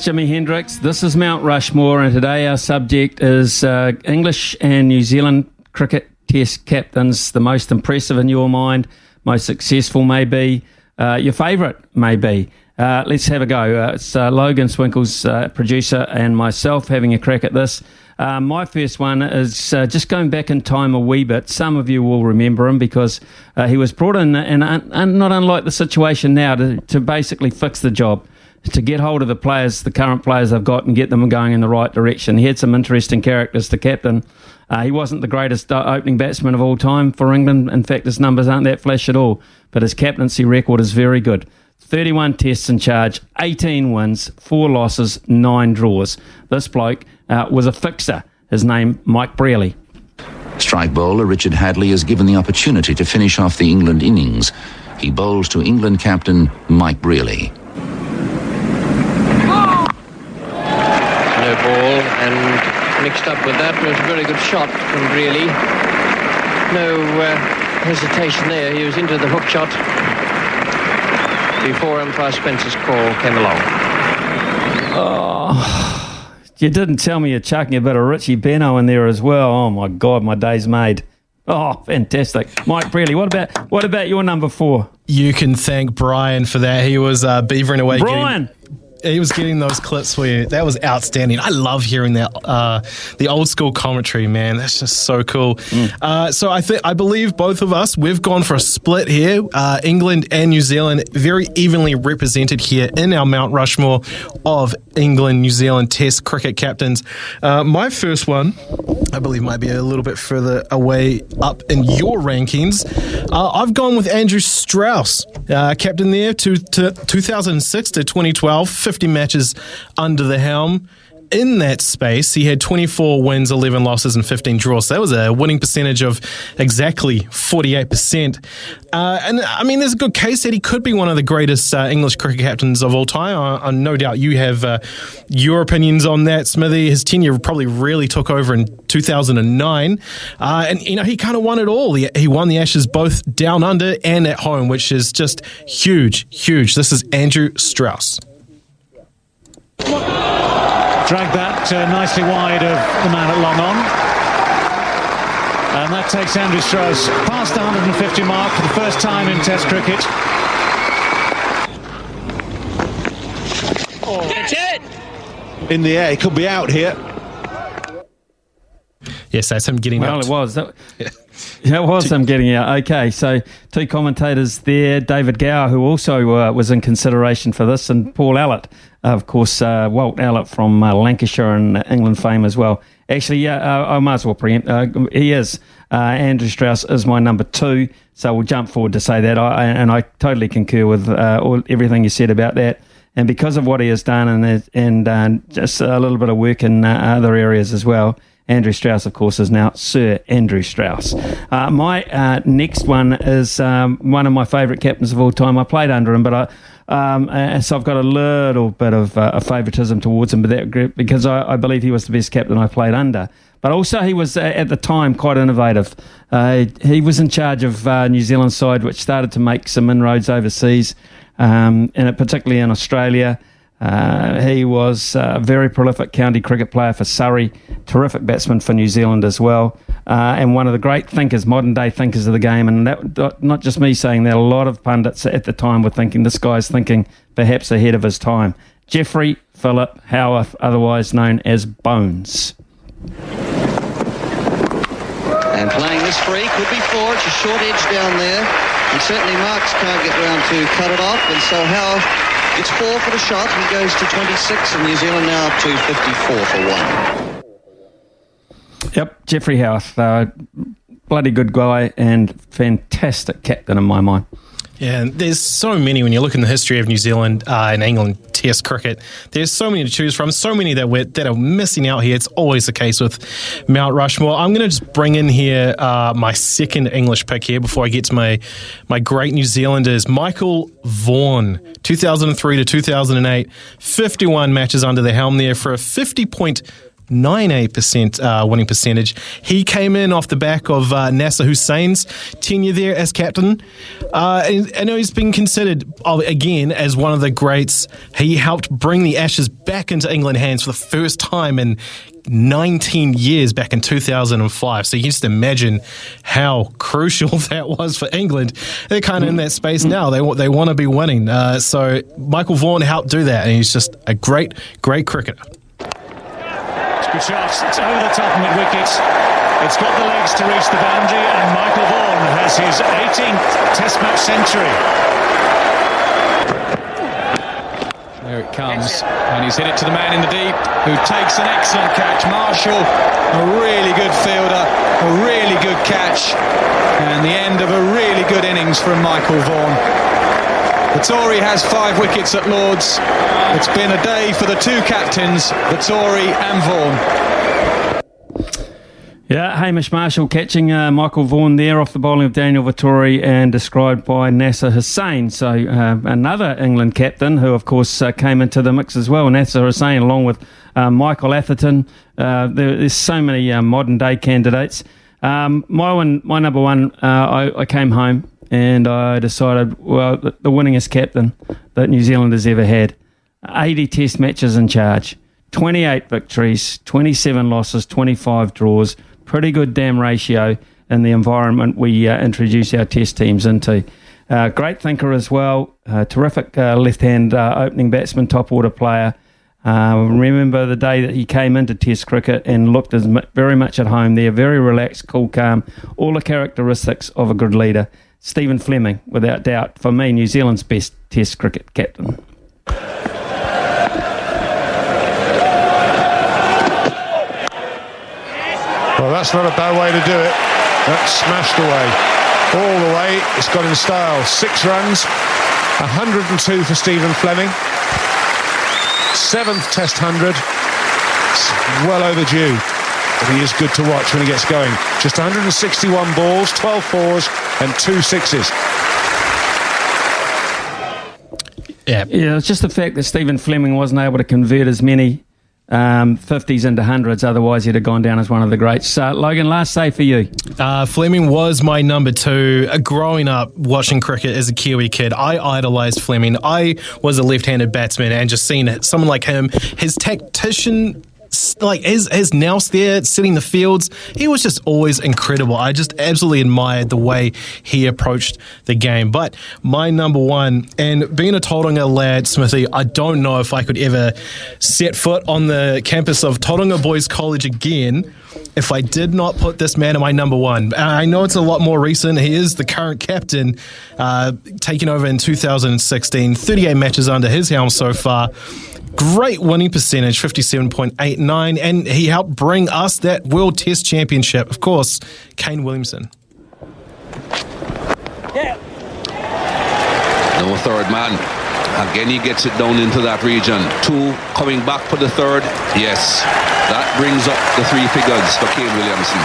Is Jimi Hendrix. This is Mount Rushmore, and today our subject is uh, English and New Zealand cricket test captains. The most impressive in your mind, most successful maybe, uh, your favourite maybe. Uh, let's have a go. Uh, it's uh, Logan Swinkles, uh, producer, and myself having a crack at this. my first one is just going back in time a wee bit. Some of you will remember him because he was brought in, and un- not unlike the situation now, to, to basically fix the job to get hold of the players, the current players they've got, and get them going in the right direction. He had some interesting characters, to captain. Uh, he wasn't the greatest uh, opening batsman of all time for England. In fact, his numbers aren't that flash at all, but his captaincy record is very good. 31 tests in charge, 18 wins, 4 losses, 9 draws. This bloke uh, was a fixer. His name, Mike Brearley. Strike bowler Richard Hadlee is given the opportunity to finish off the England innings. He bowls to England captain Mike Brearley. And mixed up with that was a very good shot from Brearley. No uh, hesitation there. He was into the hook shot before umpire Spencer's call came along. Oh, you didn't tell me you're chucking a bit of Richie Benaud in there as well. Oh my God, my day's made. Oh, fantastic, Mike Brearley. What about what about your number four? You can thank Brian for that. He was uh, beavering away. Brian. Getting- he was getting those clips for you. That was outstanding. I love hearing that uh, the old school commentary, man. That's just so cool. Mm. Uh, so I think I believe both of us we've gone for a split here. Uh, England and New Zealand very evenly represented here in our Mount Rushmore of England New Zealand Test cricket captains. Uh, my first one, I believe, might be a little bit further away up in your rankings. Uh, I've gone with Andrew Strauss, uh, captain there to, to 2006 to 2012. 50 matches under the helm in that space, he had 24 wins, 11 losses, and 15 draws. So that was a winning percentage of exactly 48%. Uh, and I mean, there's a good case that he could be one of the greatest uh, English cricket captains of all time. I, I no doubt you have uh, your opinions on that, Smithy. His tenure probably really took over in 2009. Uh, and, you know, he kind of won it all. He, he won the Ashes both down under and at home, which is just huge, huge. This is Andrew Strauss. Drag that uh, nicely wide of the man at long on. And that takes Andrew Strauss past the 150 mark for the first time in Test cricket. Oh. That's it! In the air, he could be out here. Yes, that's him getting well, out. Well, it was. That, yeah, it was him getting out. Okay, so two commentators there David Gower, who also uh, was in consideration for this, and Paul Allott, of course, uh, Walt Allott from uh, Lancashire and England fame as well. Actually, yeah, uh, I might as well preempt. Uh, he is. Uh, Andrew Strauss is my number two, so we'll jump forward to say that. I, and I totally concur with all, everything you said about that. And because of what he has done and, and just a little bit of work in other areas as well, Andrew Strauss, of course, is now Sir Andrew Strauss. Uh, my uh, next one is um, one of my favourite captains of all time. I played under him, but I. Um, uh, so I've got a little bit of uh, a favouritism towards him, but that because I, I, believe he was the best captain I played under. But also he was uh, at the time quite innovative. Uh, he was in charge of New Zealand side, which started to make some inroads overseas, um, and particularly in Australia. Uh, he was a very prolific county cricket player for Surrey, terrific batsman for New Zealand as well, uh, and one of the great thinkers, modern day thinkers of the game. And that, not just me saying that, a lot of pundits at the time were thinking this guy's thinking perhaps ahead of his time. Geoffrey Philip Howarth, otherwise known as Bones. And playing this free could be four. It's a short edge down there. And certainly Marks can't get round to cut it off. And so Howarth it's four for the shot. He goes to 26, and New Zealand now up to 54 for one. Yep, Geoffrey Howarth, uh, bloody good guy and fantastic captain in my mind. Yeah, and there's so many when you look in the history of New Zealand uh, and England Test cricket. There's so many to choose from, so many that we're, that are missing out here. It's always the case with Mount Rushmore. I'm going to just bring in here uh, my second English pick here before I get to my my great New Zealanders. Michael Vaughan, 2003 to 2008, 51 matches under the helm there for a 50 point 98% uh, winning percentage. He came in off the back of uh, Nasser Hussain's tenure there as captain. Uh, and know he's been considered, uh, again, as one of the greats. He helped bring the Ashes back into England hands for the first time in 19 years back in 2005. So you can just imagine how crucial that was for England. They're kind of in that space now. They, they want to be winning. Uh, so Michael Vaughan helped do that, and he's just a great, great cricketer. Shot. It's over the top mid wicket. It's got the legs to reach the boundary, and Michael Vaughan has his 18th Test match century. There it comes, and he's hit it to the man in the deep, who takes an excellent catch. Marshall, a really good fielder, a really good catch, and the end of a really good innings from Michael Vaughan. Vettori has five wickets at Lords. It's been a day for the two captains, Vettori and Vaughan. Yeah, Hamish Marshall catching uh, Michael Vaughan there off the bowling of Daniel Vettori and described by Nasser Hussain. So uh, another England captain who, of course, uh, came into the mix as well. Nasser Hussain, along with uh, Michael Atherton. Uh, there, there's so many uh, modern day candidates. Um, my one, my number one, I, I came home and I decided, well, the, winningest captain that New Zealand has ever had. 80 test matches in charge, 28 victories, 27 losses, 25 draws. Pretty good damn ratio in the environment we uh, introduce our test teams into. Uh, great thinker as well, uh, terrific uh, left hand uh, opening batsman, top order player. Uh, remember the day that he came into Test cricket and looked as very much at home there, very relaxed, cool, calm, all the characteristics of a good leader. Stephen Fleming, without doubt, for me, New Zealand's best Test cricket captain. Well, that's not a bad way to do it. That's smashed away. All the way. It's got in style. Six runs. 102 for Stephen Fleming. Seventh Test 100. It's well overdue. But he is good to watch when he gets going. Just 161 balls, 12 fours, and two sixes. Yeah, yeah. It's just the fact that Stephen Fleming wasn't able to convert as many um, 50s into hundreds. Otherwise, he'd have gone down as one of the greats. Uh, Logan, last say for you. Uh, Fleming was my number two. Uh, growing up watching cricket as a Kiwi kid, I idolised Fleming. I was a left-handed batsman, and just seeing someone like him, his tactician like as his nous there sitting the fields, he was just always incredible. I just absolutely admired the way he approached the game. But my number one, and being a Tauranga lad, Smithy, I don't know if I could ever set foot on the campus of Tauranga Boys College again if I did not put this man in my number one. I know it's a lot more recent. He is the current captain, uh, taking over in 2016, 38 matches under his helm so far. Great winning percentage, 57.89, and he helped bring us that World Test Championship. Of course, Kane Williamson. Yeah. No third man. Again, he gets it down into that region. Two coming back for the third. Yes, that brings up the three figures for Kane Williamson.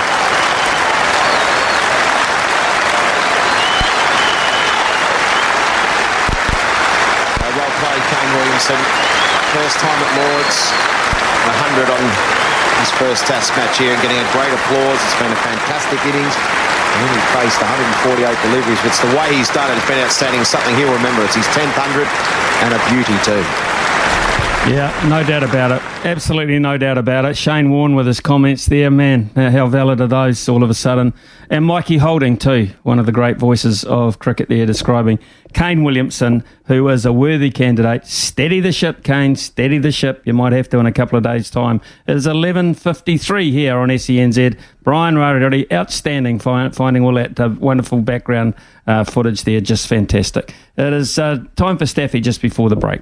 Uh, well played, Kane Williamson. First time at Lords, 100 on his first test match here and getting a great applause. It's been a fantastic innings. He faced 148 deliveries. But it's the way he's done it. It's been outstanding. Something he'll remember. It's his 10th 100 and a beauty too. Yeah, no doubt about it. Absolutely no doubt about it. Shane Warne with his comments there, man, how valid are those all of a sudden? And Mikey Holding, too, one of the great voices of cricket there, describing Kane Williamson, who is a worthy candidate. Steady the ship, Kane, steady the ship. You might have to in a couple of days' time. It is 11.53 here on SENZ. Brian Rarity, outstanding, finding all that uh, wonderful background uh, footage there, just fantastic. It is uh, time for Staffy just before the break.